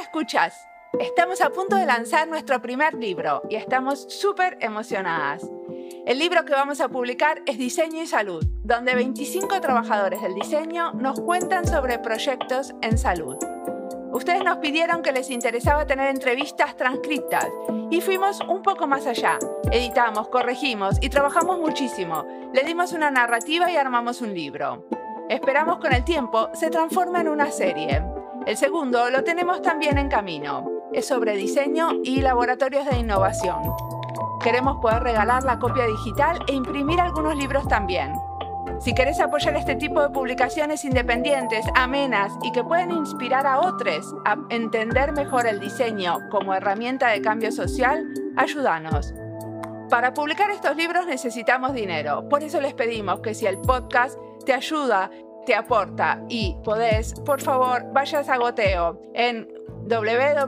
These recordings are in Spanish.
Escuchas. Estamos a punto de lanzar nuestro primer libro y estamos súper emocionadas. El libro que vamos a publicar es Diseño y Salud, donde 25 trabajadores del diseño nos cuentan sobre proyectos en salud. Ustedes nos pidieron que les interesaba tener entrevistas transcritas y fuimos un poco más allá. Editamos, corregimos y trabajamos muchísimo. Le dimos una narrativa y armamos un libro. Esperamos con el tiempo se transforme en una serie. El segundo lo tenemos también en camino. Es sobre diseño y laboratorios de innovación. Queremos poder regalar la copia digital e imprimir algunos libros también. Si querés apoyar este tipo de publicaciones independientes, amenas y que pueden inspirar a otros a entender mejor el diseño como herramienta de cambio social, ayúdanos. Para publicar estos libros necesitamos dinero, por eso les pedimos que si el podcast te ayuda te aporta y podés, por favor, vayas a Goteo en www.goteo.org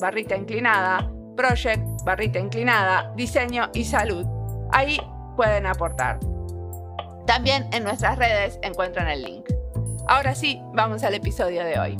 barrita inclinada, project barrita inclinada, diseño y salud. Ahí pueden aportar. También en nuestras redes encuentran el link. Ahora sí, vamos al episodio de hoy.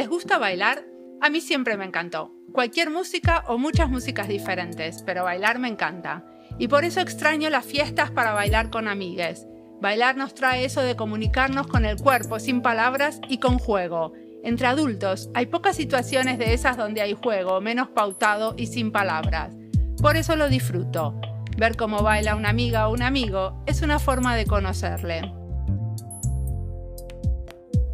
¿Les gusta bailar? A mí siempre me encantó. Cualquier música o muchas músicas diferentes, pero bailar me encanta. Y por eso extraño las fiestas para bailar con amigues. Bailar nos trae eso de comunicarnos con el cuerpo sin palabras y con juego. Entre adultos hay pocas situaciones de esas donde hay juego, menos pautado y sin palabras. Por eso lo disfruto. Ver cómo baila una amiga o un amigo es una forma de conocerle.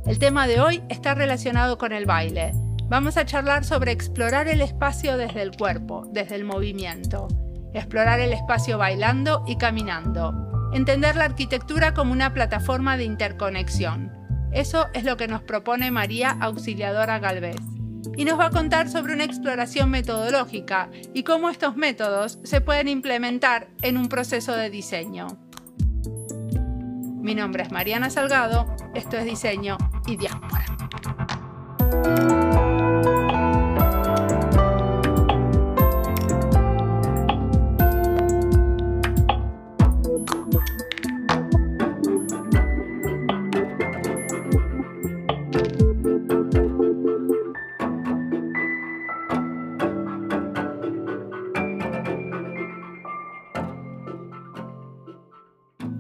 El tema de hoy está relacionado con el baile. Vamos a charlar sobre explorar el espacio desde el cuerpo, desde el movimiento. Explorar el espacio bailando y caminando. Entender la arquitectura como una plataforma de interconexión. Eso es lo que nos propone María Auxiliadora Galvez. Y nos va a contar sobre una exploración metodológica y cómo estos métodos se pueden implementar en un proceso de diseño. Mi nombre es Mariana Salgado, esto es Diseño y Diáspora.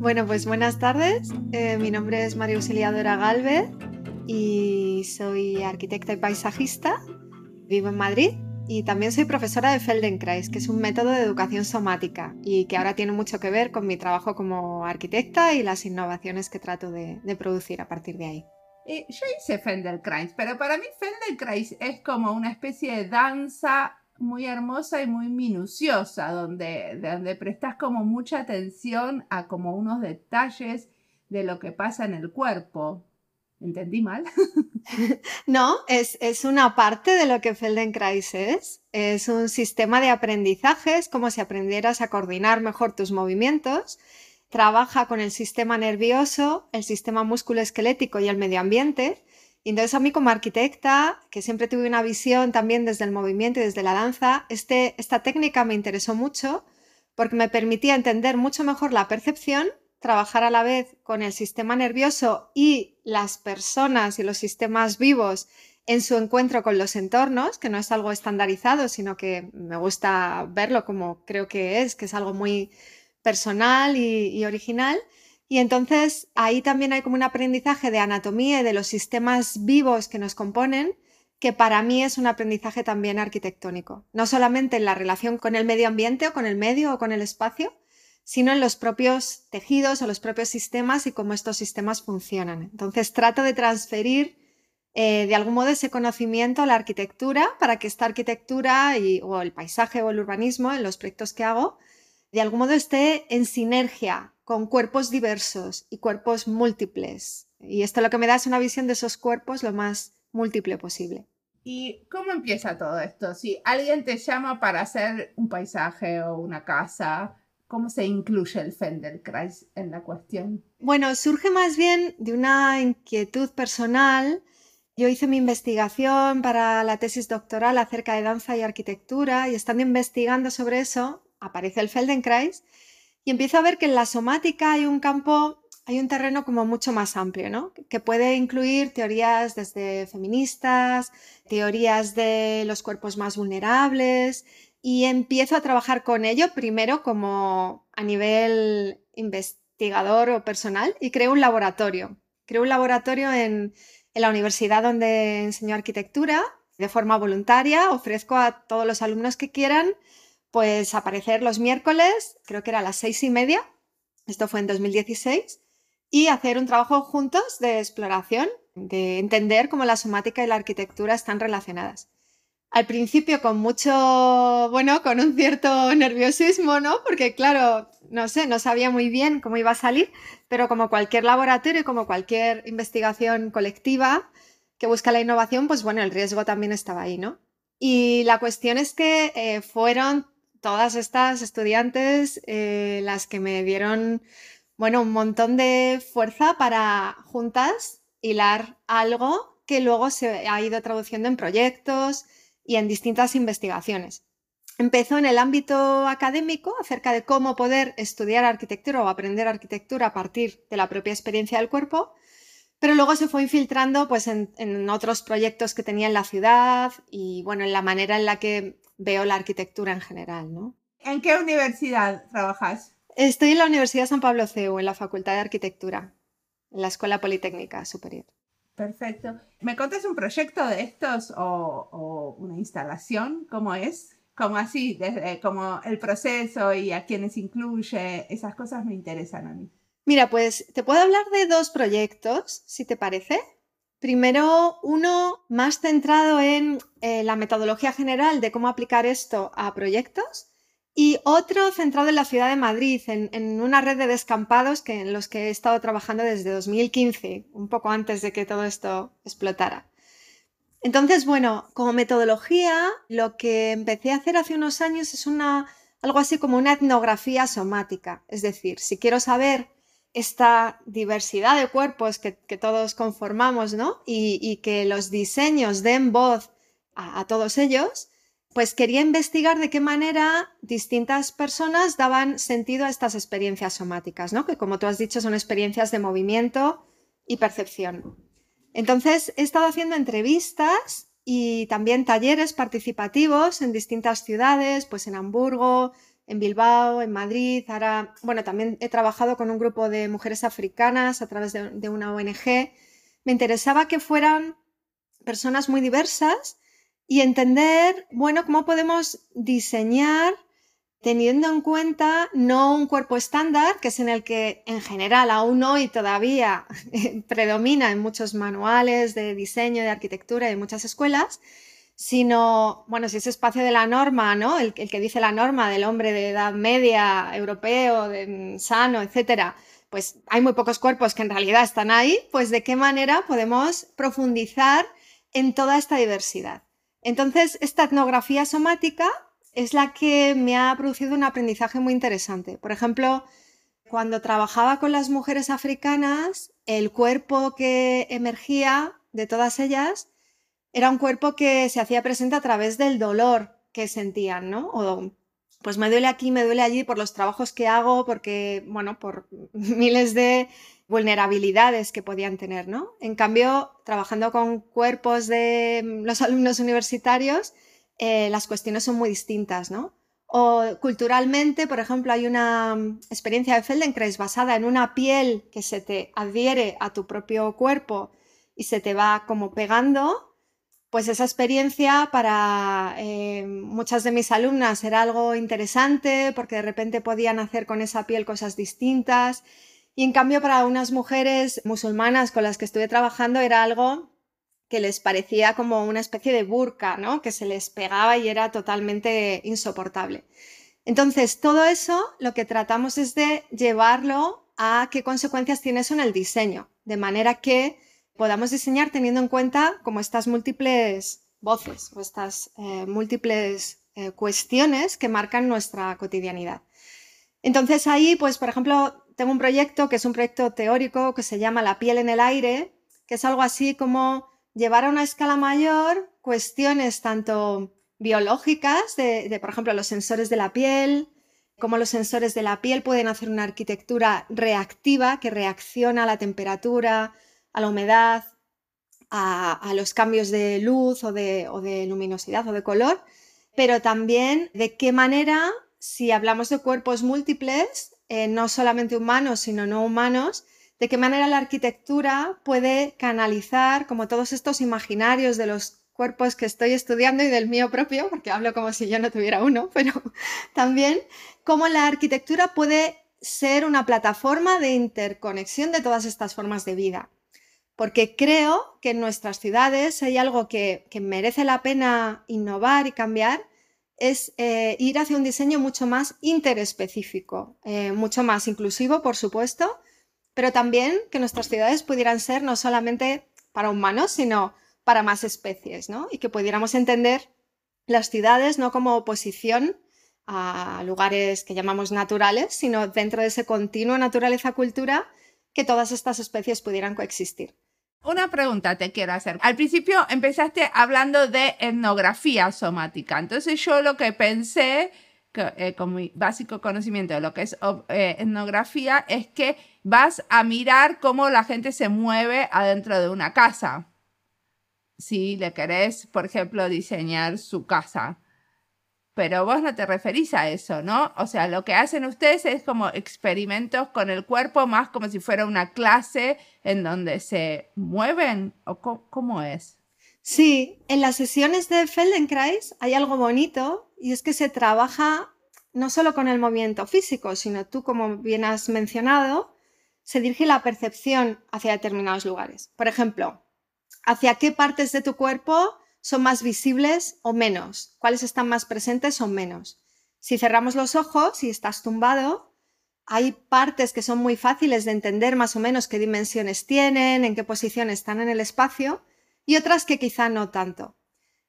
Bueno, pues buenas tardes. Eh, mi nombre es María Auxiliadora Galvez y soy arquitecta y paisajista. Vivo en Madrid y también soy profesora de Feldenkrais, que es un método de educación somática y que ahora tiene mucho que ver con mi trabajo como arquitecta y las innovaciones que trato de, producir a partir de ahí. Yo hice Feldenkrais, pero para mí Feldenkrais es como una especie de danza muy hermosa y muy minuciosa, donde, donde prestas como mucha atención a como unos detalles de lo que pasa en el cuerpo. ¿Entendí mal? no, es, es, una parte de lo que Feldenkrais es. Es un sistema de aprendizaje, es como si aprendieras a coordinar mejor tus movimientos. Trabaja con el sistema nervioso, el sistema musculoesquelético y el medio ambiente entonces a mí como arquitecta, que siempre tuve una visión también desde el movimiento y desde la danza, este, esta técnica me interesó mucho porque me permitía entender mucho mejor la percepción, trabajar a la vez con el sistema nervioso y las personas y los sistemas vivos en su encuentro con los entornos, que no es algo estandarizado, sino que me gusta verlo como creo que es, que es algo muy personal y original. Y entonces ahí también hay como un aprendizaje de anatomía y de los sistemas vivos que nos componen, que para mí es un aprendizaje también arquitectónico. No solamente en la relación con el medio ambiente o con el medio o con el espacio, sino en los propios tejidos o los propios sistemas y cómo estos sistemas funcionan. Entonces trato de transferir eh, de algún modo ese conocimiento a la arquitectura para que esta arquitectura y, o el paisaje o el urbanismo en los proyectos que hago de algún modo esté en sinergia con cuerpos diversos y cuerpos múltiples. Y esto lo que me da es una visión de esos cuerpos lo más múltiple posible. ¿Y cómo empieza todo esto? Si alguien te llama para hacer un paisaje o una casa, ¿cómo se incluye el Feldenkrais en la cuestión? Bueno, surge más bien de una inquietud personal yo hice mi investigación para la tesis doctoral acerca de danza y arquitectura y estando investigando sobre eso, aparece el Feldenkrais y empiezo a ver que en la somática hay un campo, hay un terreno como mucho más amplio, ¿no? Que puede incluir teorías desde feministas, teorías de los cuerpos más vulnerables y empiezo a trabajar con ello primero como a nivel investigador o personal y creo un laboratorio. Creo un laboratorio en, en la universidad donde enseño arquitectura de forma voluntaria. Ofrezco a todos los alumnos que quieran pues aparecer los miércoles, creo que era a las seis y media, esto fue en 2016, y hacer un trabajo juntos de exploración, de entender cómo la somática y la arquitectura están relacionadas. Al principio con mucho, bueno, con un cierto nerviosismo, ¿no? Porque claro, no sé, no sabía muy bien cómo iba a salir, pero como cualquier laboratorio, como cualquier investigación colectiva que busca la innovación, pues bueno, el riesgo también estaba ahí, ¿no? Y la cuestión es que eh, fueron todas estas estudiantes eh, las que me dieron, bueno, un montón de fuerza para juntas hilar algo que luego se ha ido traduciendo en proyectos y en distintas investigaciones. Empezó en el ámbito académico acerca de cómo poder estudiar arquitectura o aprender arquitectura a partir de la propia experiencia del cuerpo, pero luego se fue infiltrando pues, en, en, otros proyectos que tenía en la ciudad y bueno, en la manera en la que veo la arquitectura en general, ¿no? ¿En qué universidad trabajas? Estoy en la Universidad San Pablo CEU, en la Facultad de Arquitectura, en la Escuela Politécnica Superior. Perfecto. ¿Me contas un proyecto de estos o, una instalación? ¿Cómo es? Como así, desde como el proceso y a quienes incluye, esas cosas me interesan a mí. Mira, pues te puedo hablar de dos proyectos, si te parece. Primero, uno más centrado en eh, la metodología general de cómo aplicar esto a proyectos y otro centrado en la ciudad de Madrid, en, una red de descampados que, en los que he estado trabajando desde 2015, un poco antes de que todo esto explotara. Entonces, bueno, como metodología, lo que empecé a hacer hace unos años es una, algo así como una etnografía somática. Es decir, si quiero saber esta diversidad de cuerpos que, todos conformamos, ¿no? Y, que los diseños den voz a, todos ellos, pues quería investigar de qué manera distintas personas daban sentido a estas experiencias somáticas, ¿no? Que como tú has dicho son experiencias de movimiento y percepción. Entonces he estado haciendo entrevistas y también talleres participativos en distintas ciudades, pues en Hamburgo, en Bilbao, en Madrid. Ahora, bueno, también he trabajado con un grupo de mujeres africanas a través de, una ONG. Me interesaba que fueran personas muy diversas y entender, bueno, cómo podemos diseñar teniendo en cuenta no un cuerpo estándar, que es en el que en general aún hoy todavía predomina en muchos manuales de diseño, de arquitectura y en muchas escuelas, sino, bueno, si ese espacio de la norma, ¿no? El, que dice la norma del hombre de edad media, europeo, de, sano, etcétera, pues hay muy pocos cuerpos que en realidad están ahí, pues de qué manera podemos profundizar en toda esta diversidad. Entonces, esta etnografía somática es la que me ha producido un aprendizaje muy interesante. Por ejemplo, cuando trabajaba con las mujeres africanas, el cuerpo que emergía de todas ellas era un cuerpo que se hacía presente a través del dolor que sentían, ¿no? O pues me duele aquí, me duele allí por los trabajos que hago, porque, bueno, por miles de vulnerabilidades que podían tener, ¿no? En cambio, trabajando con cuerpos de los alumnos universitarios, eh, las cuestiones son muy distintas, ¿no? O culturalmente, por ejemplo, hay una experiencia de Feldenkrais basada en una piel que se te adhiere a tu propio cuerpo y se te va como pegando, pues esa experiencia para eh, muchas de mis alumnas era algo interesante porque de repente podían hacer con esa piel cosas distintas y en cambio para unas mujeres musulmanas con las que estuve trabajando era algo que les parecía como una especie de burka, ¿no? Que se les pegaba y era totalmente insoportable. Entonces, todo eso lo que tratamos es de llevarlo a qué consecuencias tiene eso en el diseño, de manera que podamos diseñar teniendo en cuenta como estas múltiples voces o estas eh, múltiples eh, cuestiones que marcan nuestra cotidianidad. Entonces ahí, pues por ejemplo, tengo un proyecto que es un proyecto teórico que se llama La piel en el aire, que es algo así como llevar a una escala mayor cuestiones tanto biológicas, de, por ejemplo, los sensores de la piel, cómo los sensores de la piel pueden hacer una arquitectura reactiva que reacciona a la temperatura, a la humedad, a, los cambios de luz o de, luminosidad o de color, pero también de qué manera, si hablamos de cuerpos múltiples, eh, no solamente humanos, sino no humanos, de qué manera la arquitectura puede canalizar como todos estos imaginarios de los cuerpos que estoy estudiando y del mío propio, porque hablo como si yo no tuviera uno, pero también cómo la arquitectura puede ser una plataforma de interconexión de todas estas formas de vida. Porque creo que en nuestras ciudades hay algo que, merece la pena innovar y cambiar, es eh, ir hacia un diseño mucho más interespecífico, eh, mucho más inclusivo, por supuesto, pero también que nuestras ciudades pudieran ser no solamente para humanos, sino para más especies, ¿no? Y que pudiéramos entender las ciudades no como oposición a lugares que llamamos naturales, sino dentro de ese continuo naturaleza-cultura que todas estas especies pudieran coexistir. Una pregunta te quiero hacer. Al principio empezaste hablando de etnografía somática, entonces yo lo que pensé eh, con mi básico conocimiento de lo que es eh, etnografía, es que vas a mirar cómo la gente se mueve adentro de una casa. Si le querés, por ejemplo, diseñar su casa. Pero vos no te referís a eso, ¿no? O sea, lo que hacen ustedes es como experimentos con el cuerpo, más como si fuera una clase en donde se mueven, o cómo es. Sí, en las sesiones de Feldenkrais hay algo bonito y es que se trabaja no solo con el movimiento físico, sino tú, como bien has mencionado, se dirige la percepción hacia determinados lugares. Por ejemplo, hacia qué partes de tu cuerpo son más visibles o menos, cuáles están más presentes o menos. Si cerramos los ojos y estás tumbado, hay partes que son muy fáciles de entender más o menos qué dimensiones tienen, en qué posición están en el espacio, y otras que quizá no tanto.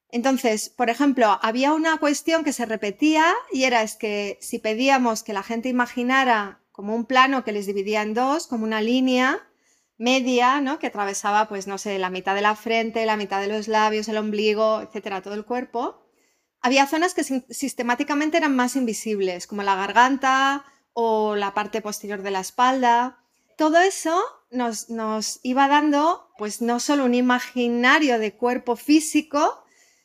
Entonces, por ejemplo, había una cuestión que se repetía y era es que si pedíamos que la gente imaginara como un plano que les dividía en dos, como una línea media, ¿no? Que atravesaba, pues, no sé, la mitad de la frente, la mitad de los labios, el ombligo, etcétera, todo el cuerpo. Había zonas que sistemáticamente eran más invisibles, como la garganta o la parte posterior de la espalda. Todo eso nos, iba dando pues no solo un imaginario de cuerpo físico,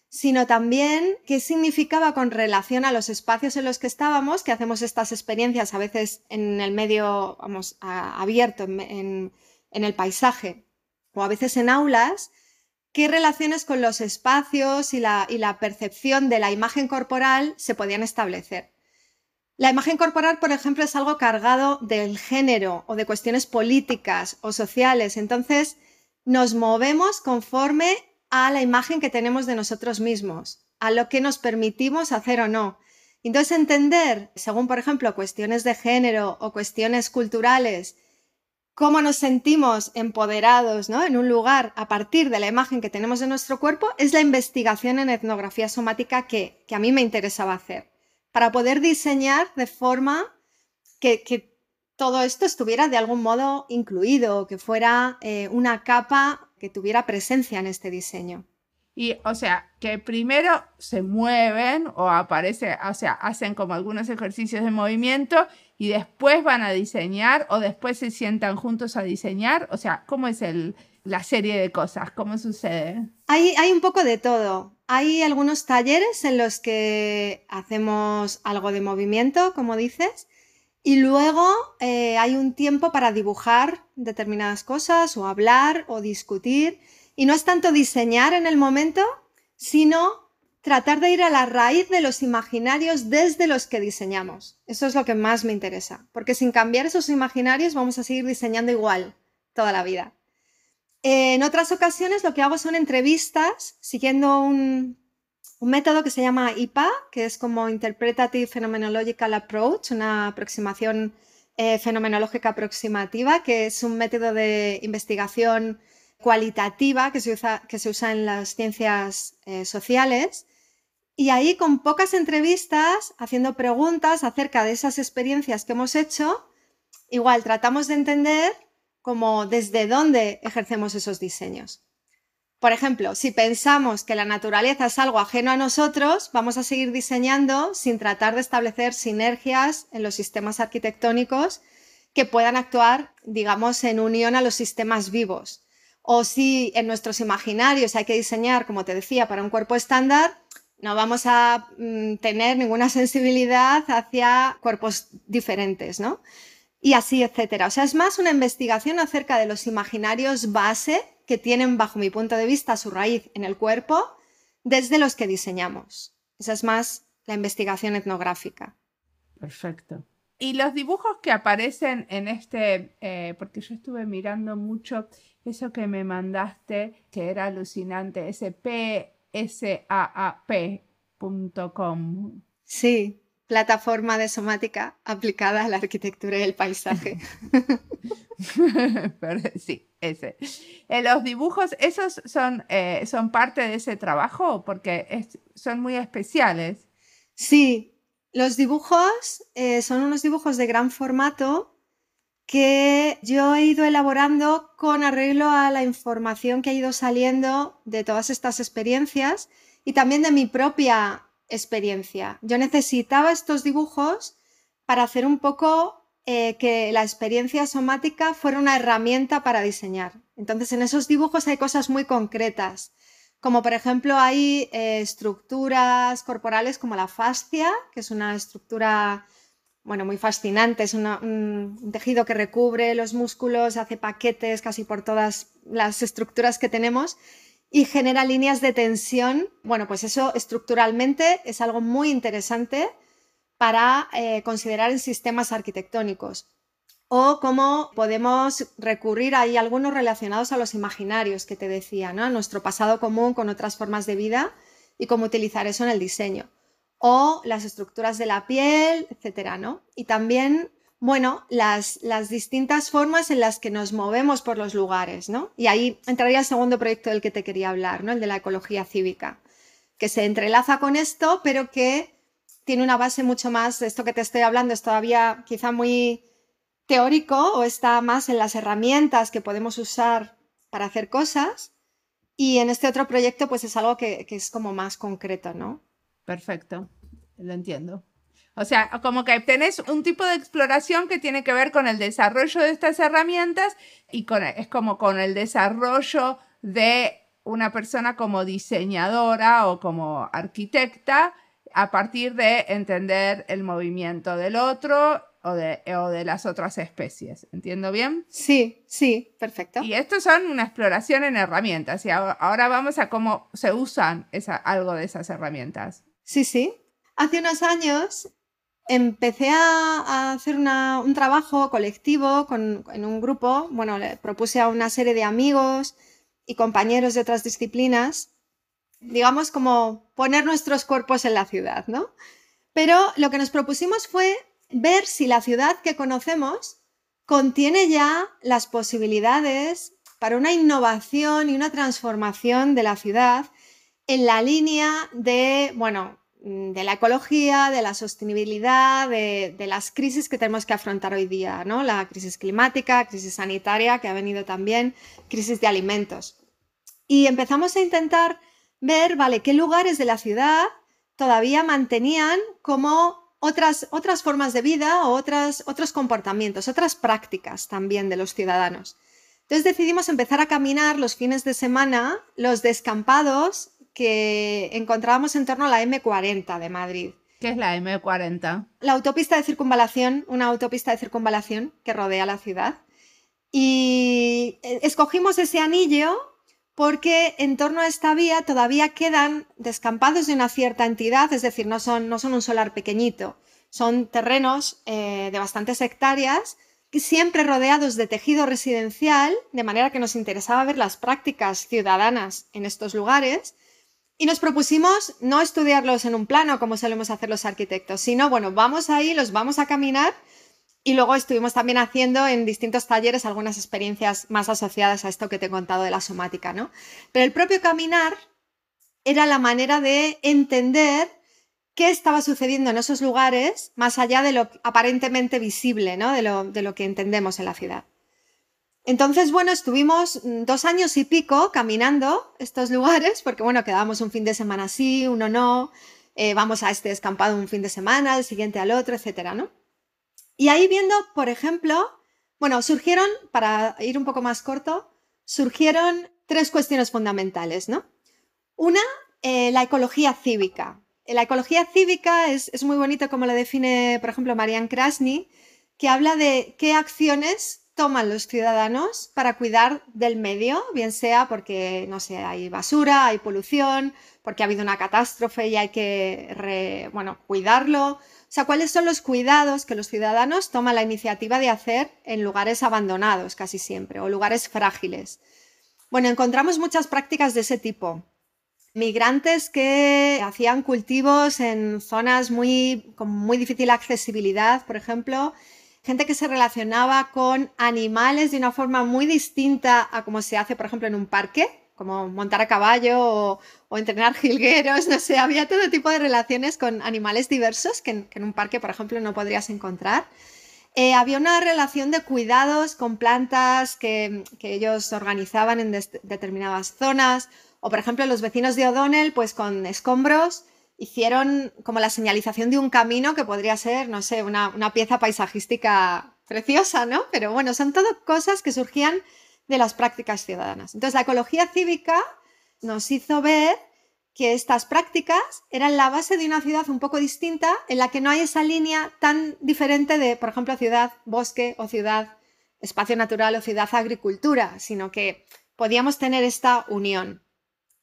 sino también qué significaba con relación a los espacios en los que estábamos, que hacemos estas experiencias a veces en el medio vamos, abierto, en, el paisaje, o a veces en aulas, qué relaciones con los espacios y la percepción de la imagen corporal se podían establecer. La imagen corporal, por ejemplo, es algo cargado del género o de cuestiones políticas o sociales. Entonces, nos movemos conforme a la imagen que tenemos de nosotros mismos, a lo que nos permitimos hacer o no. Entonces, entender, según, por ejemplo, cuestiones de género o cuestiones culturales, cómo nos sentimos empoderados ¿no? en un lugar a partir de la imagen que tenemos de nuestro cuerpo, es la investigación en etnografía somática que, que a mí me interesaba hacer para poder diseñar de forma que, todo esto estuviera de algún modo incluido, que fuera eh, una capa que tuviera presencia en este diseño. Y, o sea, que primero se mueven o aparece, o sea, hacen como algunos ejercicios de movimiento y después van a diseñar o después se sientan juntos a diseñar. O sea, ¿cómo es el, la serie de cosas? ¿Cómo sucede? Hay, hay un poco de todo. Hay algunos talleres en los que hacemos algo de movimiento, como dices, y luego eh, hay un tiempo para dibujar determinadas cosas o hablar o discutir. Y no es tanto diseñar en el momento, sino tratar de ir a la raíz de los imaginarios desde los que diseñamos. Eso es lo que más me interesa, porque sin cambiar esos imaginarios vamos a seguir diseñando igual toda la vida. En otras ocasiones lo que hago son entrevistas siguiendo un, método que se llama IPA, que es como Interpretative Phenomenological Approach, una aproximación eh, fenomenológica aproximativa, que es un método de investigación cualitativa que se usa, que se usa en las ciencias eh, sociales. Y ahí con pocas entrevistas, haciendo preguntas acerca de esas experiencias que hemos hecho, igual tratamos de entender como desde dónde ejercemos esos diseños. Por ejemplo, si pensamos que la naturaleza es algo ajeno a nosotros, vamos a seguir diseñando sin tratar de establecer sinergias en los sistemas arquitectónicos que puedan actuar, digamos, en unión a los sistemas vivos. O si en nuestros imaginarios hay que diseñar, como te decía, para un cuerpo estándar, no vamos a mm, tener ninguna sensibilidad hacia cuerpos diferentes, ¿no? Y así, etcétera. O sea, es más una investigación acerca de los imaginarios base que tienen, bajo mi punto de vista, su raíz en el cuerpo, desde los que diseñamos. Esa es más la investigación etnográfica. Perfecto. Y los dibujos que aparecen en este, eh, porque yo estuve mirando mucho eso que me mandaste, que era alucinante, ese psaap.com. Sí, plataforma de somática aplicada a la arquitectura y el paisaje. sí, ese. Eh, los dibujos, ¿esos son, eh, son parte de ese trabajo? Porque son muy especiales. Sí, los dibujos eh, son unos dibujos de gran formato que yo he ido elaborando con arreglo a la información que ha ido saliendo de todas estas experiencias y también de mi propia experiencia. Yo necesitaba estos dibujos para hacer un poco eh, que la experiencia somática fuera una herramienta para diseñar. Entonces, en esos dibujos hay cosas muy concretas, como por ejemplo hay eh, estructuras corporales como la fascia, que es una estructura bueno, muy fascinante, es un, tejido que recubre los músculos, hace paquetes casi por todas las estructuras que tenemos y genera líneas de tensión. Bueno, pues eso estructuralmente es algo muy interesante para eh, considerar en sistemas arquitectónicos o cómo podemos recurrir ahí algunos relacionados a los imaginarios que te decía, ¿no? a nuestro pasado común con otras formas de vida y cómo utilizar eso en el diseño. O las estructuras de la piel, etcétera, ¿no? Y también, bueno, las, distintas formas en las que nos movemos por los lugares, ¿no? Y ahí entraría el segundo proyecto del que te quería hablar, ¿no? El de la ecología cívica, que se entrelaza con esto, pero que tiene una base mucho más, esto que te estoy hablando es todavía quizá muy teórico o está más en las herramientas que podemos usar para hacer cosas. Y en este otro proyecto pues es algo que, es como más concreto, ¿no? Perfecto, lo entiendo. O sea, como que tenés un tipo de exploración que tiene que ver con el desarrollo de estas herramientas y con, es como con el desarrollo de una persona como diseñadora o como arquitecta a partir de entender el movimiento del otro o de, o de, las otras especies. ¿Entiendo bien? Sí, sí, perfecto. Y estos son una exploración en herramientas y ahora vamos a cómo se usan esa, algo de esas herramientas. Sí, sí. Hace unos años empecé a, hacer un trabajo colectivo con, en un grupo. Bueno, le propuse a una serie de amigos y compañeros de otras disciplinas digamos, como poner nuestros cuerpos en la ciudad, ¿no? Pero lo que nos propusimos fue ver si la ciudad que conocemos contiene ya las posibilidades para una innovación y una transformación de la ciudad en la línea de, bueno, de la ecología, de la sostenibilidad, de, de, las crisis que tenemos que afrontar hoy día, ¿no? La crisis climática, crisis sanitaria, que ha venido también, crisis de alimentos. Y empezamos a intentar ver, vale, qué lugares de la ciudad todavía mantenían como otras, otras formas de vida o otras, otros comportamientos, otras prácticas también de los ciudadanos. Entonces decidimos empezar a caminar los fines de semana los descampados que encontrábamos en torno a la M40 de Madrid. ¿Qué es la M40? La autopista de circunvalación, una autopista de circunvalación que rodea la ciudad. Y eh, escogimos ese anillo porque en torno a esta vía todavía quedan descampados de una cierta entidad, es decir, no son, no son un solar pequeñito, son terrenos eh, de bastantes hectáreas, siempre rodeados de tejido residencial, de manera que nos interesaba ver las prácticas ciudadanas en estos lugares. Y nos propusimos no estudiarlos en un plano como solemos hacer los arquitectos, sino, bueno, vamos ahí, los vamos a caminar y luego estuvimos también haciendo en distintos talleres algunas experiencias más asociadas a esto que te he contado de la somática, ¿no? Pero el propio caminar era la manera de entender qué estaba sucediendo en esos lugares más allá de lo aparentemente visible, ¿no? De lo, de lo que entendemos en la ciudad. Entonces, bueno, estuvimos dos años y pico caminando estos lugares, porque bueno, quedábamos un fin de semana así, uno no, eh, vamos a este escampado un fin de semana, el siguiente al otro, etcétera, ¿no? Y ahí viendo, por ejemplo, bueno, surgieron, para ir un poco más corto, surgieron tres cuestiones fundamentales, ¿no? Una, eh, la ecología cívica. La ecología cívica es, es, muy bonito como lo define, por ejemplo, Marianne Krasny, que habla de qué acciones toman los ciudadanos para cuidar del medio, bien sea porque, no sé, hay basura, hay polución, porque ha habido una catástrofe y hay que, bueno, cuidarlo. O sea, ¿cuáles son los cuidados que los ciudadanos toman la iniciativa de hacer en lugares abandonados casi siempre o lugares frágiles? Bueno, encontramos muchas prácticas de ese tipo. Migrantes que hacían cultivos en zonas muy, con muy difícil accesibilidad, por ejemplo, gente que se relacionaba con animales de una forma muy distinta a como se hace, por ejemplo, en un parque, como montar a caballo o, entrenar jilgueros, no sé, había todo tipo de relaciones con animales diversos que en, un parque, por ejemplo, no podrías encontrar. Eh, había una relación de cuidados con plantas que, ellos organizaban en determinadas zonas, o por ejemplo los vecinos de O'Donnell, pues con escombros hicieron como la señalización de un camino que podría ser, no sé, una, pieza paisajística preciosa, ¿no? Pero bueno, son todo cosas que surgían de las prácticas ciudadanas. Entonces, la ecología cívica nos hizo ver que estas prácticas eran la base de una ciudad un poco distinta en la que no hay esa línea tan diferente de, por ejemplo, ciudad bosque o ciudad espacio natural o ciudad agricultura, sino que podíamos tener esta unión.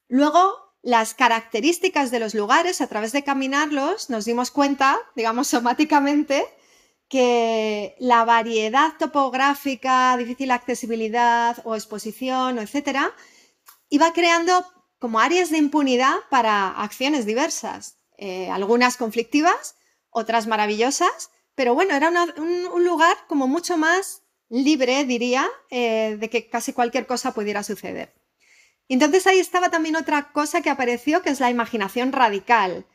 Luego, las características de los lugares, a través de caminarlos, nos dimos cuenta, digamos, somáticamente, que la variedad topográfica, difícil accesibilidad o exposición, etcétera, iba creando como áreas de impunidad para acciones diversas, eh, algunas conflictivas, otras maravillosas, pero bueno, era un, lugar como mucho más libre, diría, eh, de que casi cualquier cosa pudiera suceder entonces ahí estaba también otra cosa que apareció, que es la imaginación radical.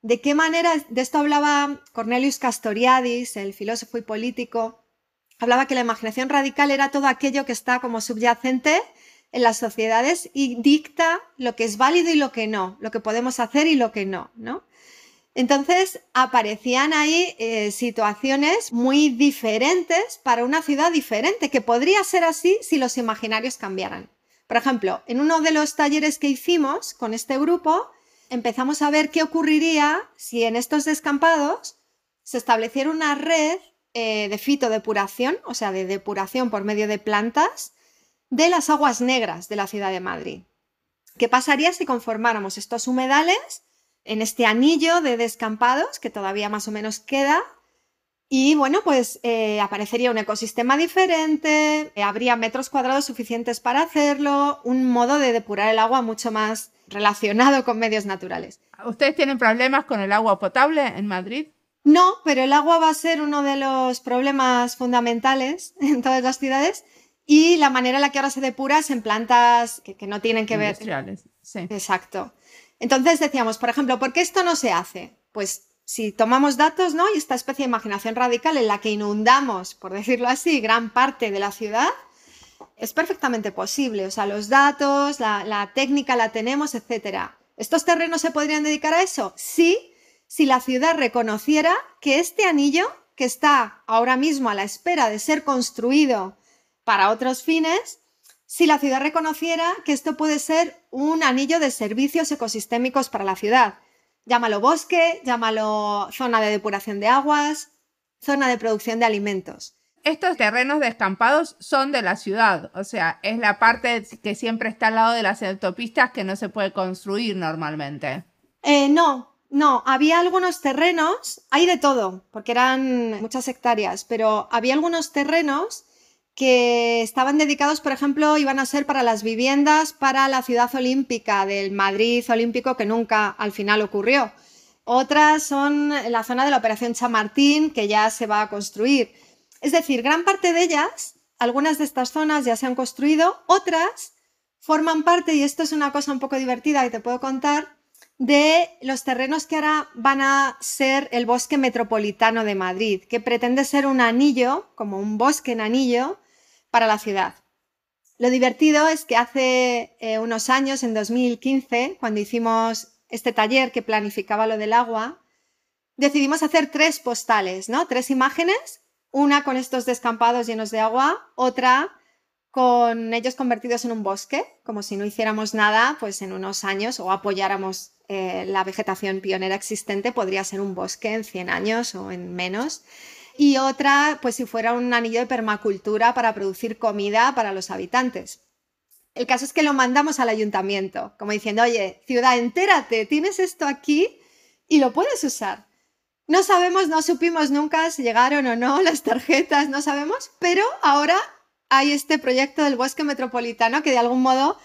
¿De qué manera? De esto hablaba Cornelius Castoriadis, el filósofo y político. Hablaba que la imaginación radical era todo aquello que está como subyacente en las sociedades y dicta lo que es válido y lo que no, lo que podemos hacer y lo que no, ¿no? Entonces aparecían ahí eh, situaciones muy diferentes para una ciudad diferente, que podría ser así si los imaginarios cambiaran. Por ejemplo, en uno de los talleres que hicimos con este grupo, empezamos a ver qué ocurriría si en estos descampados se estableciera una red eh, de fitodepuración, o sea, de depuración por medio de plantas, de las aguas negras de la ciudad de Madrid. ¿Qué pasaría si conformáramos estos humedales en este anillo de descampados que todavía más o menos queda y bueno, pues eh, aparecería un ecosistema diferente, eh, habría metros cuadrados suficientes para hacerlo, un modo de depurar el agua mucho más relacionado con medios naturales. ¿Ustedes tienen problemas con el agua potable en Madrid? No, pero el agua va a ser uno de los problemas fundamentales en todas las ciudades y la manera en la que ahora se depura es en plantas que, que no tienen que ver. Industriales, sí. Exacto. Entonces decíamos, por ejemplo, ¿por qué esto no se hace? Pues si tomamos datos, ¿no? Y esta especie de imaginación radical en la que inundamos, por decirlo así, gran parte de la ciudad, es perfectamente posible. O sea, los datos, la, técnica la tenemos, etc. ¿Estos terrenos se podrían dedicar a eso? Sí, si la ciudad reconociera que este anillo, que está ahora mismo a la espera de ser construido para otros fines, si la ciudad reconociera que esto puede ser un anillo de servicios ecosistémicos para la ciudad. Llámalo bosque, llámalo zona de depuración de aguas, zona de producción de alimentos. Estos terrenos descampados son de la ciudad, o sea, es la parte que siempre está al lado de las autopistas que no se puede construir normalmente. Eh, no, no, había algunos terrenos, hay de todo, porque eran muchas hectáreas, pero había algunos terrenos que estaban dedicados, por ejemplo, iban a ser para las viviendas para la ciudad olímpica del Madrid olímpico que nunca al final ocurrió. Otras son la zona de la Operación Chamartín que ya se va a construir. Es decir, gran parte de ellas, algunas de estas zonas ya se han construido, otras forman parte, y esto es una cosa un poco divertida que te puedo contar, de los terrenos que ahora van a ser el bosque metropolitano de Madrid, que pretende ser un anillo, como un bosque en anillo, para la ciudad. Lo divertido es que hace eh, unos años, en 2015, cuando hicimos este taller que planificaba lo del agua, decidimos hacer tres postales, ¿no? Tres imágenes, una con estos descampados llenos de agua, otra con ellos convertidos en un bosque, como si no hiciéramos nada, pues en unos años o apoyáramos eh, la vegetación pionera existente, podría ser un bosque en 100 años o en menos. Y otra, pues si fuera un anillo de permacultura para producir comida para los habitantes. El caso es que lo mandamos al ayuntamiento, como diciendo, oye, ciudad, entérate, tienes esto aquí y lo puedes usar. No sabemos, no supimos nunca si llegaron o no las tarjetas, no sabemos, pero ahora hay este proyecto del bosque metropolitano que de algún modo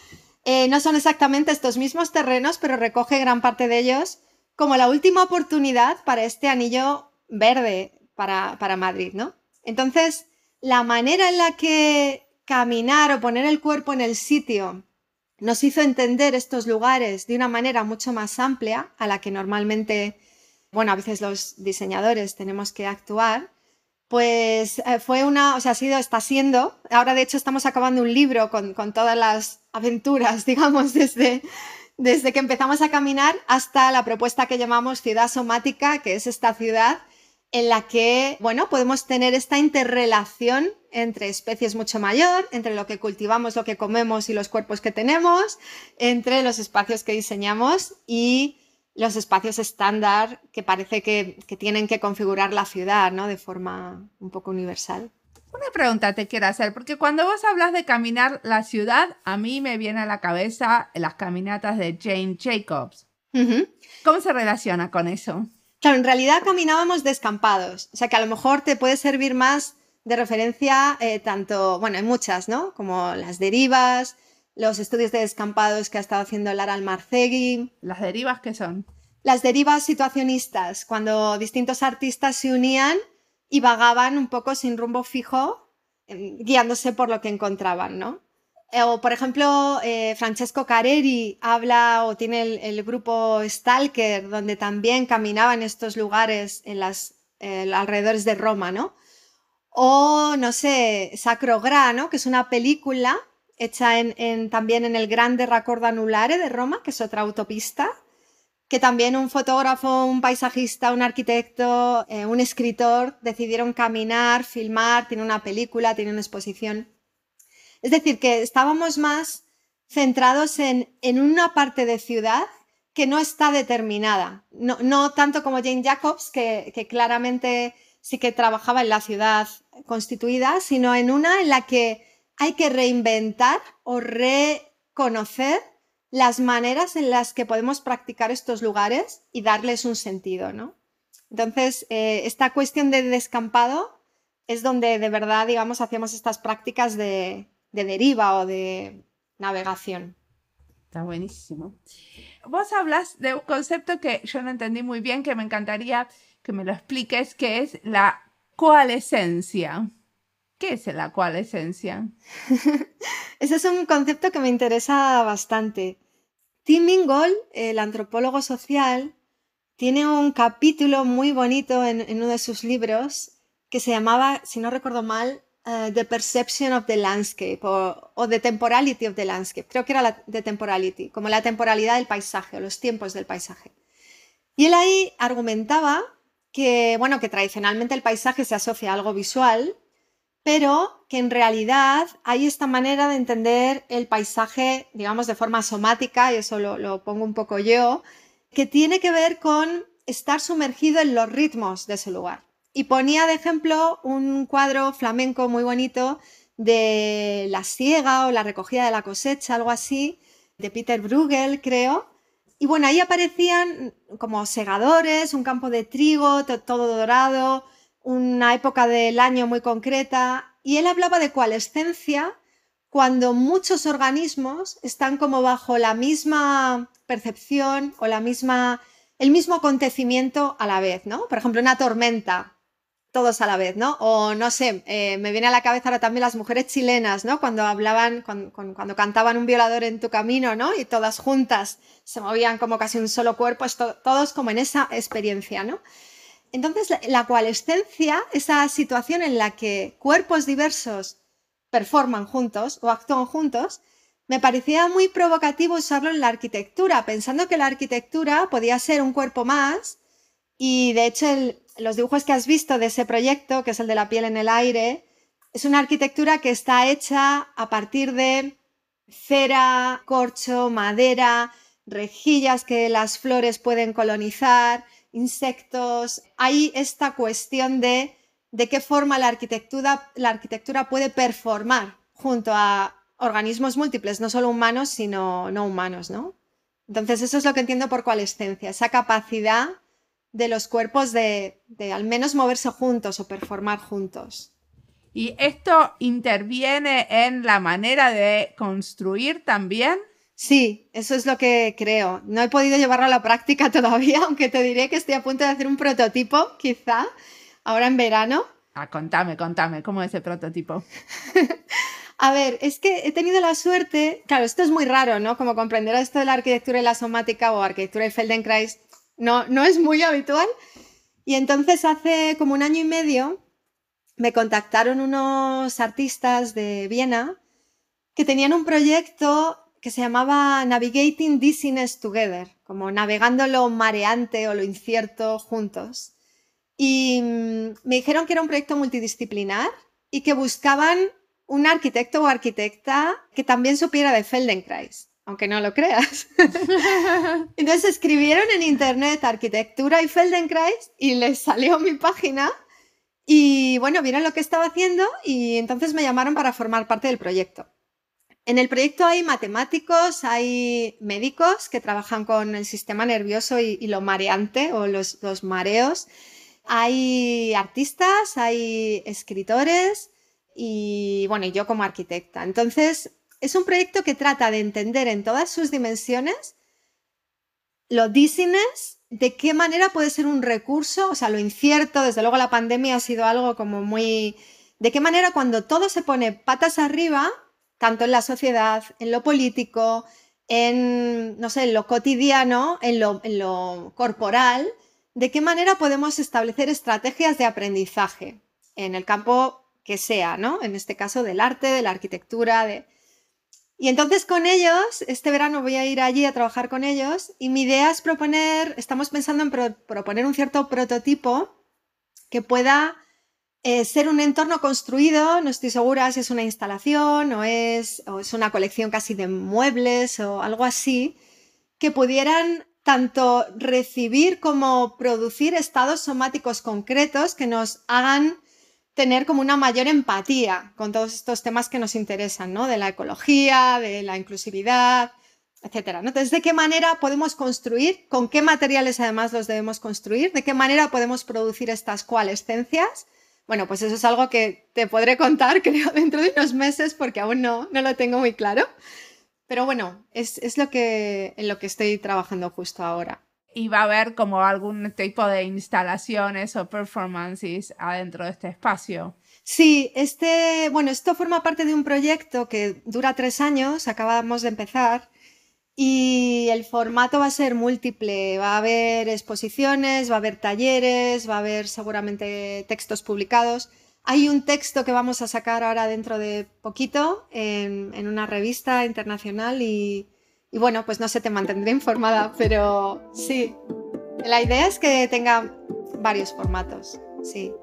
eh, no son exactamente estos mismos terrenos, pero recoge gran parte de ellos como la última oportunidad para este anillo verde para, Madrid, ¿no? Entonces, la manera en la que caminar o poner el cuerpo en el sitio nos hizo entender estos lugares de una manera mucho más amplia a la que normalmente bueno, a veces los diseñadores tenemos que actuar, pues eh, fue una, o sea, ha sido, está siendo, ahora de hecho estamos acabando un libro con, todas las aventuras, digamos, desde, desde que empezamos a caminar hasta la propuesta que llamamos ciudad somática, que es esta ciudad en la que, bueno, podemos tener esta interrelación entre especies mucho mayor, entre lo que cultivamos, lo que comemos y los cuerpos que tenemos, entre los espacios que diseñamos y los espacios estándar que parece que, tienen que configurar la ciudad, ¿no? De forma un poco universal. Una pregunta te quiero hacer, porque cuando vos hablas de caminar la ciudad, a mí me viene a la cabeza las caminatas de Jane Jacobs. ¿Cómo se relaciona con eso? Claro, en realidad caminábamos descampados, o sea que a lo mejor te puede servir más de referencia eh, tanto, bueno, hay muchas, ¿no? Como las derivas, los estudios de descampados que ha estado haciendo Lara Almarcegui. ¿Las derivas qué son? Las derivas situacionistas, cuando distintos artistas se unían y vagaban un poco sin rumbo fijo, em, guiándose por lo que encontraban, ¿no? Eh, o, por ejemplo, eh, Francesco Careri habla o tiene el, grupo Stalker, donde también caminaba en estos lugares en las eh, alrededores de Roma, ¿no? O, no sé, Sacro Gra, Que es una película hecha en, también en el Grande Raccordo Anulare de Roma, que es otra autopista, que también un fotógrafo, un paisajista, un arquitecto, eh, un escritor decidieron caminar, filmar, tiene una película, tiene una exposición. Es decir, que estábamos más centrados en, una parte de ciudad que no está determinada. No, tanto como Jane Jacobs, que, que claramente sí que trabajaba en la ciudad constituida, sino en una en la que hay que reinventar o reconocer las maneras en las que podemos practicar estos lugares y darles un sentido, ¿no? Entonces, eh, esta cuestión de descampado es donde de verdad, digamos, hacemos estas prácticas de, de deriva o de navegación. Está buenísimo. Vos hablas de un concepto que yo no entendí muy bien, que me encantaría que me lo expliques, que es la coalescencia. ¿Qué es la coalescencia? Ese es un concepto que me interesa bastante. Tim Ingold, el antropólogo social, tiene un capítulo muy bonito en, uno de sus libros que se llamaba, si no recuerdo mal, eh, The Perception of the Landscape o, The Temporality of the Landscape. Creo que era The Temporality, como la temporalidad del paisaje o los tiempos del paisaje. Y él ahí argumentaba que, bueno, que tradicionalmente el paisaje se asocia a algo visual pero que en realidad hay esta manera de entender el paisaje, digamos, de forma somática, y eso lo, pongo un poco yo, que tiene que ver con estar sumergido en los ritmos de ese lugar. Y ponía de ejemplo un cuadro flamenco muy bonito de la siega o la recogida de la cosecha, algo así, de Peter Bruegel, creo. Y bueno, ahí aparecían como segadores, un campo de trigo, todo dorado, una época del año muy concreta y él hablaba de coalescencia cuando muchos organismos están como bajo la misma percepción o la misma el mismo acontecimiento a la vez, ¿no? Por ejemplo, una tormenta, todos a la vez, ¿no? O no sé, eh, me viene a la cabeza ahora también las mujeres chilenas, ¿no? Cuando hablaban, cuando, cuando, cantaban un violador en tu camino, ¿no? Y todas juntas se movían como casi un solo cuerpo, todos como en esa experiencia, ¿no? Entonces, la, coalescencia, esa situación en la que cuerpos diversos performan juntos o actúan juntos, me parecía muy provocativo usarlo en la arquitectura, pensando que la arquitectura podía ser un cuerpo más y de hecho los dibujos que has visto de ese proyecto, que es el de la piel en el aire, es una arquitectura que está hecha a partir de cera, corcho, madera, rejillas que las flores pueden colonizar, insectos. Hay esta cuestión de de qué forma la arquitectura, la arquitectura puede performar junto a organismos múltiples, no solo humanos, sino no humanos, ¿no? Entonces, eso es lo que entiendo por coalescencia, esa capacidad de los cuerpos de, de al menos moverse juntos o performar juntos. ¿Y esto interviene en la manera de construir también? Sí, eso es lo que creo. No he podido llevarlo a la práctica todavía, aunque te diré que estoy a punto de hacer un prototipo, quizá, ahora en verano. Ah, contame, contame, ¿cómo es ese prototipo? A ver, es que he tenido la suerte, claro, esto es muy raro, ¿no? Como comprender esto de la arquitectura y la somática o arquitectura y Feldenkrais no, no es muy habitual. Y entonces hace como un año y medio me contactaron unos artistas de Viena que tenían un proyecto que se llamaba Navigating Dizziness Together, como navegando lo mareante o lo incierto juntos. Y mm, me dijeron que era un proyecto multidisciplinar y que buscaban un arquitecto o arquitecta que también supiera de Feldenkrais, aunque no lo creas. Entonces escribieron en internet arquitectura y Feldenkrais y les salió mi página y bueno, vieron lo que estaba haciendo y entonces me llamaron para formar parte del proyecto. En el proyecto hay matemáticos, hay médicos que trabajan con el sistema nervioso y, lo mareante o los, los mareos. Hay artistas, hay escritores, y bueno, yo como arquitecta. Entonces, es un proyecto que trata de entender en todas sus dimensiones lo dizziness, de qué manera puede ser un recurso, o sea, lo incierto, desde luego la pandemia ha sido algo como muy... de qué manera cuando todo se pone patas arriba, tanto en la sociedad, en lo político, en, no sé, en lo cotidiano, en lo, en lo corporal, de qué manera podemos establecer estrategias de aprendizaje en el campo que sea, ¿no? En este caso del arte, de la arquitectura, de... Y entonces con ellos, este verano voy a ir allí a trabajar con ellos y mi idea es proponer, estamos pensando en proponer un cierto prototipo que pueda eh, ser un entorno construido, no estoy segura si es una instalación o es, o es una colección casi de muebles o algo así, que pudieran tanto recibir como producir estados somáticos concretos que nos hagan tener como una mayor empatía con todos estos temas que nos interesan, ¿no? De la ecología, de la inclusividad, etcétera. Entonces, ¿de qué manera podemos construir? ¿Con qué materiales además los debemos construir? ¿De qué manera podemos producir estas coalescencias? Bueno, pues eso es algo que te podré contar, creo, dentro de unos meses, porque aún no, no lo tengo muy claro. Pero bueno, es, es lo que, en lo que estoy trabajando justo ahora y va a haber como algún tipo de instalaciones o performances adentro de este espacio. Sí, este, bueno, esto forma parte de un proyecto que dura tres años, acabamos de empezar, y el formato va a ser múltiple. Va a haber exposiciones, va a haber talleres, va a haber seguramente textos publicados. Hay un texto que vamos a sacar ahora dentro de poquito en, en una revista internacional y, y bueno, pues no sé, te mantendré informada, pero sí. La idea es que tenga varios formatos, sí.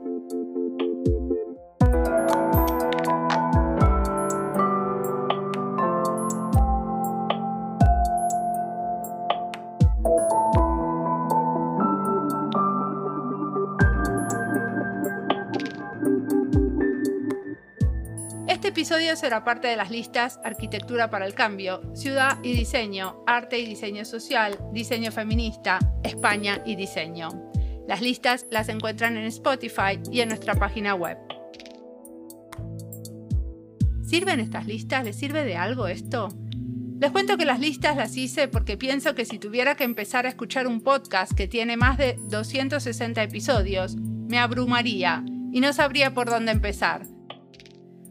Episodio será parte de las listas Arquitectura para el Cambio, Ciudad y Diseño, Arte y Diseño Social, Diseño Feminista, España y Diseño. Las listas las encuentran en Spotify y en nuestra página web. ¿Sirven estas listas? ¿Les sirve de algo esto? Les cuento que las listas las hice porque pienso que si tuviera que empezar a escuchar un podcast que tiene más de 260 episodios, me abrumaría y no sabría por dónde empezar.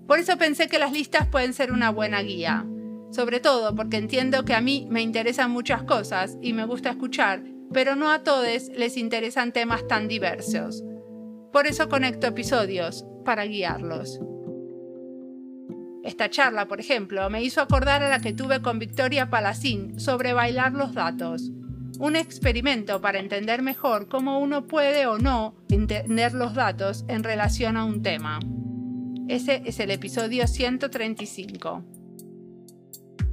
Por eso pensé que las listas pueden ser una buena guía, sobre todo porque entiendo que a mí me interesan muchas cosas y me gusta escuchar, pero no a todos les interesan temas tan diversos. Por eso conecto episodios, para guiarlos. Esta charla, por ejemplo, me hizo acordar a la que tuve con Victoria Palacín sobre bailar los datos. Un experimento para entender mejor cómo uno puede o no entender los datos en relación a un tema. Ese es el episodio 135.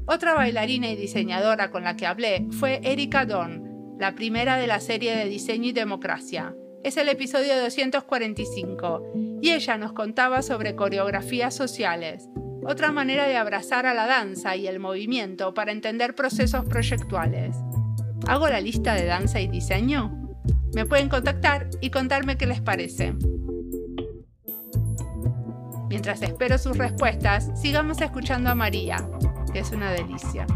Otra bailarina y diseñadora con la que hablé fue Erika Dorn, la primera de la serie de Diseño y Democracia. Es el episodio 245 y ella nos contaba sobre coreografías sociales, otra manera de abrazar a la danza y el movimiento para entender procesos proyectuales. ¿Hago la lista de danza y diseño? Me pueden contactar y contarme qué les parece. Mientras espero sus respuestas, sigamos escuchando a María, que es una delicia.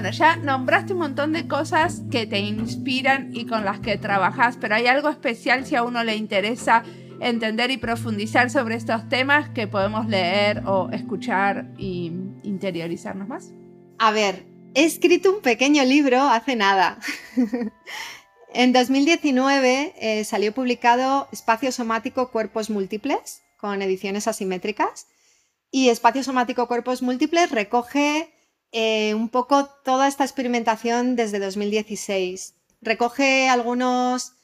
Bueno, ya nombraste un montón de cosas que te inspiran y con las que trabajas, pero hay algo especial si a uno le interesa entender y profundizar sobre estos temas que podemos leer o escuchar y interiorizarnos más. A ver, he escrito un pequeño libro hace nada. en 2019 eh, salió publicado Espacio Somático Cuerpos Múltiples con ediciones asimétricas y Espacio Somático Cuerpos Múltiples recoge eh, un poco toda esta experimentación desde 2016. Recoge algunos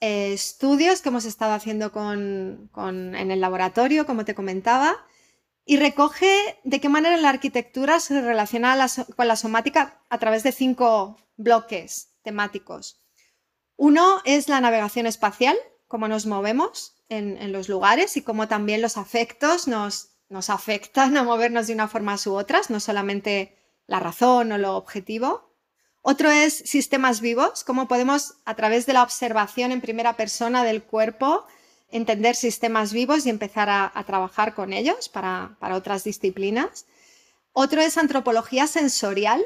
eh, estudios que hemos estado haciendo en el laboratorio, como te comentaba, y recoge de qué manera la arquitectura se relaciona con la somática a través de cinco bloques temáticos. Uno es la navegación espacial, cómo nos movemos en, los lugares y cómo también los afectos nos, nos afectan a movernos de una forma u otras, no solamente la razón o lo objetivo. Otro es sistemas vivos, cómo podemos a través de la observación en primera persona del cuerpo entender sistemas vivos y empezar a, trabajar con ellos para, para otras disciplinas. Otro es antropología sensorial,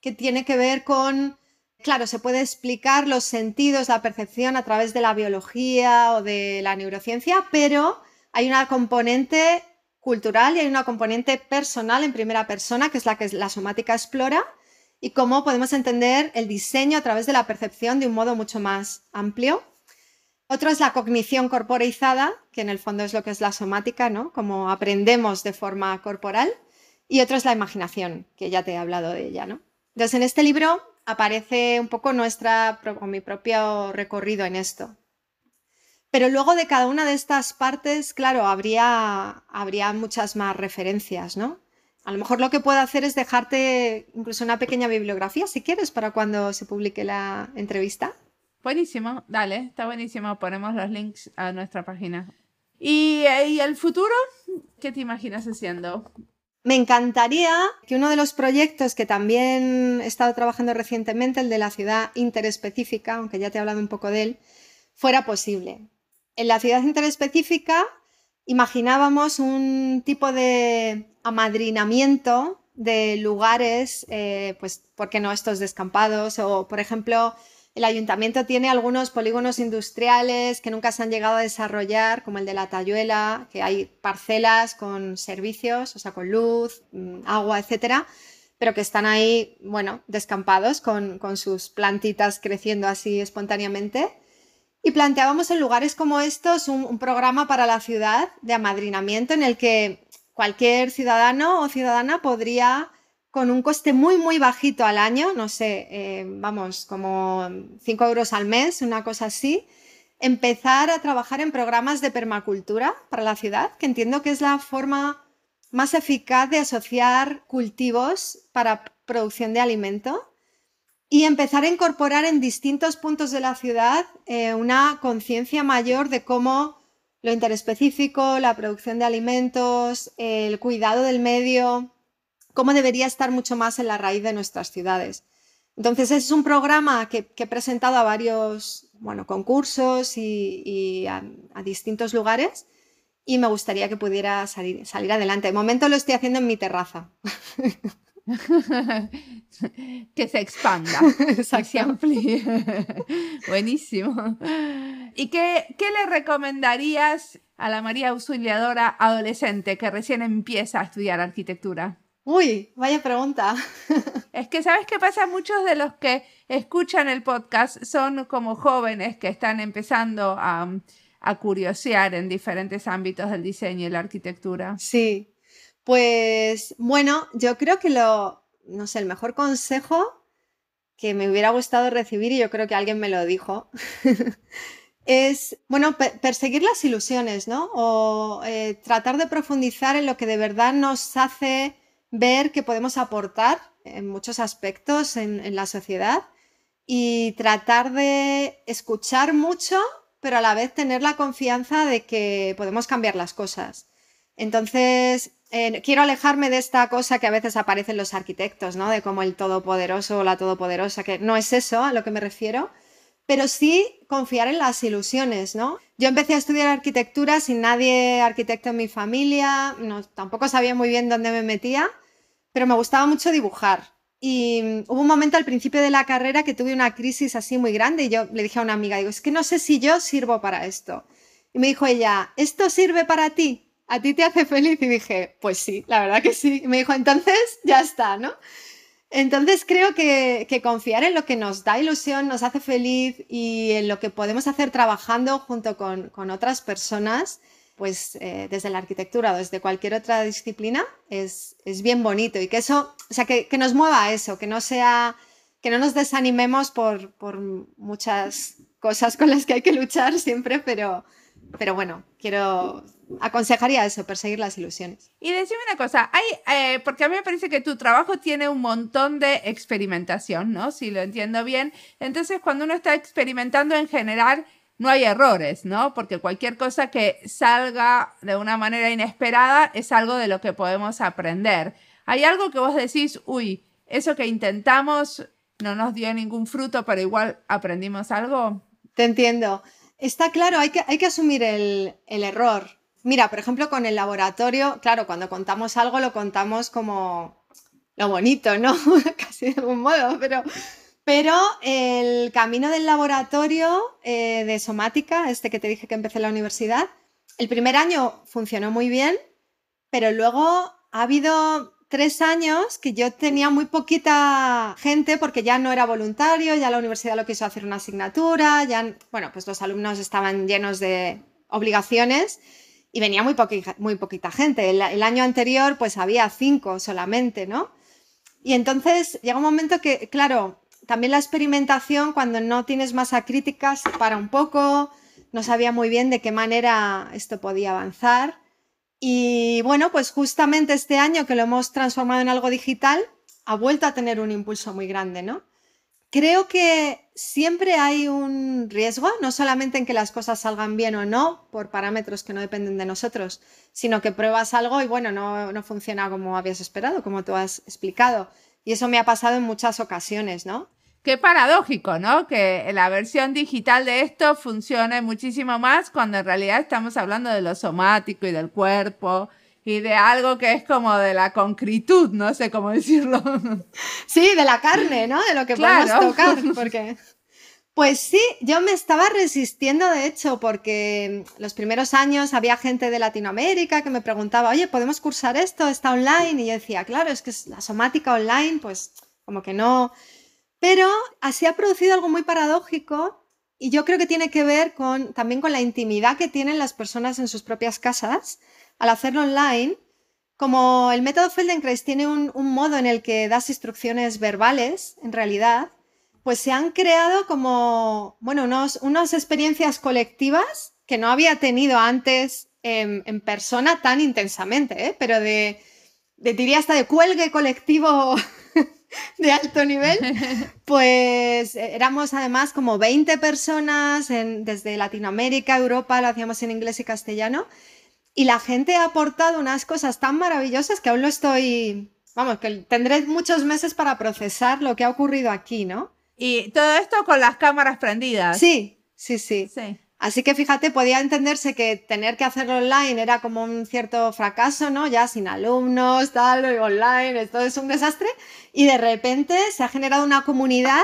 que tiene que ver con, claro, se puede explicar los sentidos, la percepción a través de la biología o de la neurociencia, pero hay una componente cultural y hay una componente personal en primera persona, que es la que la somática explora, y cómo podemos entender el diseño a través de la percepción de un modo mucho más amplio. Otro es la cognición corporeizada, que en el fondo es lo que es la somática, ¿no? Como aprendemos de forma corporal. Y otro es la imaginación, que ya te he hablado de ella, ¿no? Entonces, en este libro aparece un poco nuestra, mi propio recorrido en esto. Pero luego de cada una de estas partes, claro, habría, habría muchas más referencias, ¿no? A lo mejor lo que puedo hacer es dejarte incluso una pequeña bibliografía, si quieres, para cuando se publique la entrevista. Buenísimo, dale, está buenísimo. Ponemos los links a nuestra página. ¿Y, ¿Y, el futuro? ¿Qué te imaginas haciendo? Me encantaría que uno de los proyectos que también he estado trabajando recientemente, el de la ciudad interespecífica, aunque ya te he hablado un poco de él, fuera posible en la ciudad interespecífica imaginábamos un tipo de amadrinamiento de lugares, eh, pues, ¿por qué no estos descampados? O, por ejemplo, el ayuntamiento tiene algunos polígonos industriales que nunca se han llegado a desarrollar, como el de la Tayuela, que hay parcelas con servicios, o sea, con luz, mm, agua, etcétera, pero que están ahí, bueno, descampados con, con sus plantitas creciendo así espontáneamente. Y planteábamos en lugares como estos un, programa para la ciudad de amadrinamiento en el que cualquier ciudadano o ciudadana podría, con un coste muy, muy bajito al año, no sé, eh, vamos, como 5 euros al mes, una cosa así, empezar a trabajar en programas de permacultura para la ciudad, que entiendo que es la forma más eficaz de asociar cultivos para producción de alimento y empezar a incorporar en distintos puntos de la ciudad eh, una conciencia mayor de cómo lo interespecífico, la producción de alimentos, el cuidado del medio, cómo debería estar mucho más en la raíz de nuestras ciudades. Entonces, es un programa que, he presentado a varios bueno, concursos y, a, distintos lugares y me gustaría que pudiera salir, salir adelante. De momento lo estoy haciendo en mi terraza. que se expanda, que se amplíe. Buenísimo. ¿Y qué, qué le recomendarías a la María Auxiliadora adolescente que recién empieza a estudiar arquitectura? Uy, vaya pregunta. es que, ¿sabes qué pasa? Muchos de los que escuchan el podcast son como jóvenes que están empezando a, a curiosear en diferentes ámbitos del diseño y la arquitectura. Sí, pues bueno, yo creo que lo, no sé, el mejor consejo que me hubiera gustado recibir, y yo creo que alguien me lo dijo, es, bueno, perseguir las ilusiones, ¿no? O eh, tratar de profundizar en lo que de verdad nos hace ver que podemos aportar en muchos aspectos en, la sociedad y tratar de escuchar mucho, pero a la vez tener la confianza de que podemos cambiar las cosas. Entonces, eh, quiero alejarme de esta cosa que a veces aparece en los arquitectos, ¿no? De como el todopoderoso o la todopoderosa, que no es eso a lo que me refiero, pero sí confiar en las ilusiones, ¿no? Yo empecé a estudiar arquitectura sin nadie arquitecto en mi familia, tampoco sabía muy bien dónde me metía, pero me gustaba mucho dibujar. Y mm, hubo un momento al principio de la carrera que tuve una crisis así muy grande y yo le dije a una amiga, digo, es que no sé si yo sirvo para esto. Y me dijo ella, ¿esto sirve para ti? ¿A ti te hace feliz? Y dije, pues sí, la verdad que sí. Y me dijo, entonces ya está, ¿no? Entonces creo que, confiar en lo que nos da ilusión, nos hace feliz y en lo que podemos hacer trabajando junto con, otras personas pues eh, desde la arquitectura o desde cualquier otra disciplina, es, bien bonito y que eso, o sea, que, nos mueva a eso, que no sea, que no nos desanimemos por, muchas cosas con las que hay que luchar siempre, pero bueno, quiero, aconsejaría eso, perseguir las ilusiones. Y decime una cosa, hay, eh, porque a mí me parece que tu trabajo tiene un montón de experimentación, ¿no? Si lo entiendo bien. Entonces, cuando uno está experimentando en general, no hay errores, ¿no? Porque cualquier cosa que salga de una manera inesperada es algo de lo que podemos aprender. ¿Hay algo que vos decís, uy, eso que intentamos no nos dio ningún fruto, pero igual aprendimos algo? Te entiendo. Está claro, hay que, hay que asumir el, el error. Mira, por ejemplo, con el laboratorio, claro, cuando contamos algo lo contamos como lo bonito, ¿no? Casi de algún modo, pero pero el camino del laboratorio eh, de somática, este que te dije que empecé en la universidad, el primer año funcionó muy bien, pero luego ha habido tres años que yo tenía muy poquita gente porque ya no era voluntario, ya la universidad lo quiso hacer una asignatura, ya, bueno, pues los alumnos estaban llenos de obligaciones y venía muy, poquita gente. El, el, año anterior pues había cinco solamente, ¿no? Y entonces llega un momento que, claro, también la experimentación, cuando no tienes masa crítica, se para un poco, no sabía muy bien de qué manera esto podía avanzar. Y bueno, pues justamente este año que lo hemos transformado en algo digital, ha vuelto a tener un impulso muy grande, ¿no? Creo que siempre hay un riesgo, no solamente en que las cosas salgan bien o no, por parámetros que no dependen de nosotros, sino que pruebas algo y bueno, no, no funciona como habías esperado, como tú has explicado. Y eso me ha pasado en muchas ocasiones, ¿no? Qué paradójico, ¿no? Que la versión digital de esto funcione muchísimo más cuando en realidad estamos hablando de lo somático y del cuerpo y de algo que es como de la concritud, no sé cómo decirlo. Sí, de la carne, ¿no? De lo que podemos tocar, porque... Pues sí, yo me estaba resistiendo, de hecho, porque los primeros años había gente de Latinoamérica que me preguntaba, oye, ¿podemos cursar esto? ¿Está online? Y yo decía, claro, es que la somática online, pues como que no, pero así ha producido algo muy paradójico y yo creo que tiene que ver con, también con la intimidad que tienen las personas en sus propias casas al hacerlo online. Como el método Feldenkrais tiene un, modo en el que das instrucciones verbales, en realidad, pues se han creado como, bueno, unos, unas experiencias colectivas que no había tenido antes en, persona tan intensamente, ¿eh? pero de, de, diría hasta de cuelgue colectivo de alto nivel, pues éramos además como 20 personas desde Latinoamérica, Europa, lo hacíamos en inglés y castellano, y la gente ha aportado unas cosas tan maravillosas que aún lo estoy, vamos, que tendré muchos meses para procesar lo que ha ocurrido aquí, ¿no? Y todo esto con las cámaras prendidas. Sí, sí, sí. Así que fíjate, podía entenderse que tener que hacerlo online era como un cierto fracaso, ¿no? Ya sin alumnos, tal, online, todo es un desastre. Y de repente se ha generado una comunidad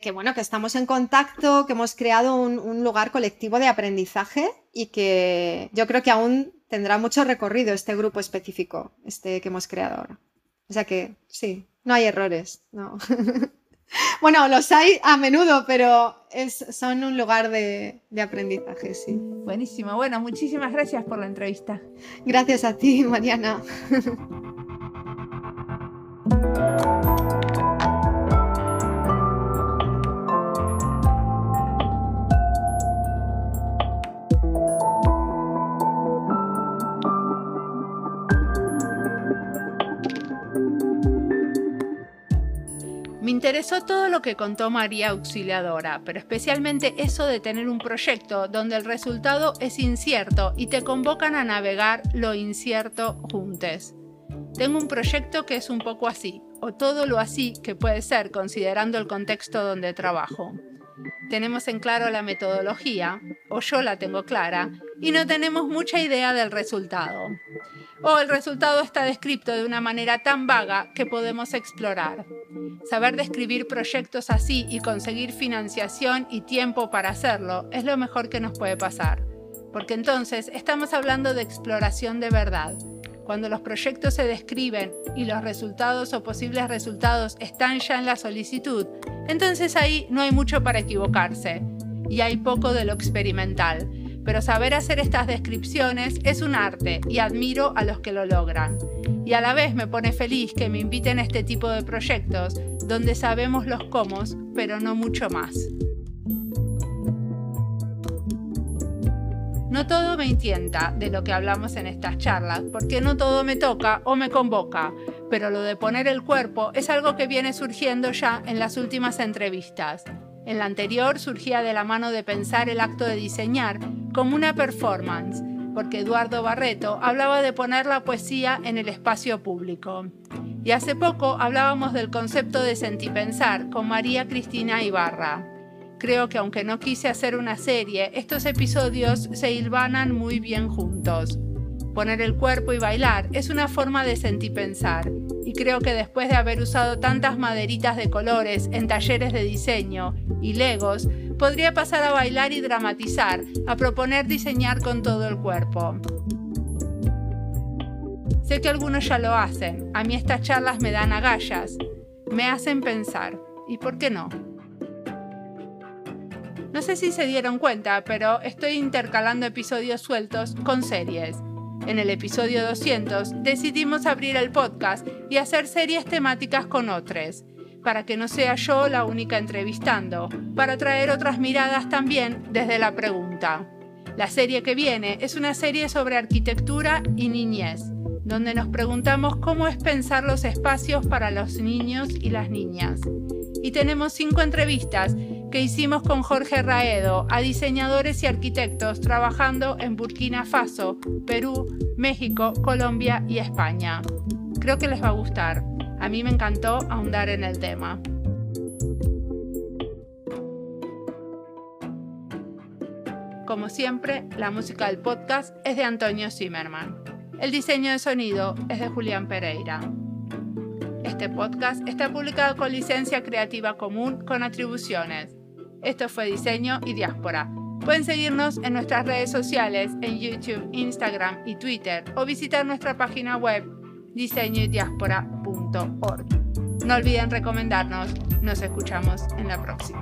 que, bueno, que estamos en contacto, que hemos creado un, un lugar colectivo de aprendizaje y que yo creo que aún tendrá mucho recorrido este grupo específico, este que hemos creado ahora. O sea que sí, no hay errores, no. Bueno, los hay a menudo, pero son un lugar de, de aprendizaje, sí. Buenísimo. Bueno, muchísimas gracias por la entrevista. Gracias a ti, Mariana. interesó todo lo que contó María Auxiliadora, pero especialmente eso de tener un proyecto donde el resultado es incierto y te convocan a navegar lo incierto juntos. Tengo un proyecto que es un poco así, o todo lo así que puede ser considerando el contexto donde trabajo. Tenemos en claro la metodología, o yo la tengo clara, y no tenemos mucha idea del resultado. O el resultado está descrito de una manera tan vaga que podemos explorar. Saber describir proyectos así y conseguir financiación y tiempo para hacerlo es lo mejor que nos puede pasar, porque entonces estamos hablando de exploración de verdad. Cuando los proyectos se describen y los resultados o posibles resultados están ya en la solicitud, entonces ahí no hay mucho para equivocarse y hay poco de lo experimental. Pero saber hacer estas descripciones es un arte y admiro a los que lo logran y a la vez me pone feliz que me inviten a este tipo de proyectos donde sabemos los cómo, pero no mucho más. No todo me entienda de lo que hablamos en estas charlas, porque no todo me toca o me convoca, pero lo de poner el cuerpo es algo que viene surgiendo ya en las últimas entrevistas. En la anterior surgía de la mano de pensar el acto de diseñar como una performance, porque Eduardo Barreto hablaba de poner la poesía en el espacio público. Y hace poco hablábamos del concepto de sentipensar con María Cristina Ibarra. Creo que aunque no quise hacer una serie, estos episodios se hilvanan muy bien juntos. Poner el cuerpo y bailar es una forma de sentipensar, y creo que después de haber usado tantas maderitas de colores en talleres de diseño y legos, podría pasar a bailar y dramatizar, a proponer diseñar con todo el cuerpo. Sé que algunos ya lo hacen, a mí estas charlas me dan agallas, me hacen pensar, ¿y por qué no? No sé si se dieron cuenta, pero estoy intercalando episodios sueltos con series. En el episodio 200 decidimos abrir el podcast y hacer series temáticas con otros para que no sea yo la única entrevistando, para traer otras miradas también desde la pregunta. La serie que viene es una serie sobre arquitectura y niñez, donde nos preguntamos cómo es pensar los espacios para los niños y las niñas. Y tenemos cinco entrevistas que hicimos con Jorge Raedo a diseñadores y arquitectos trabajando en Burkina Faso, Perú, México, Colombia y España. Creo que les va a gustar. A mí me encantó ahondar en el tema. Como siempre, la música del podcast es de Antonio Zimmerman. El diseño de sonido es de Julián Pereira. Este podcast está publicado con licencia creativa común con atribuciones. Esto fue Diseño y Diáspora. Pueden seguirnos en nuestras redes sociales, en YouTube, Instagram y Twitter, o visitar nuestra página web diseñoydiaspora.org. No olviden recomendarnos. Nos escuchamos en la próxima.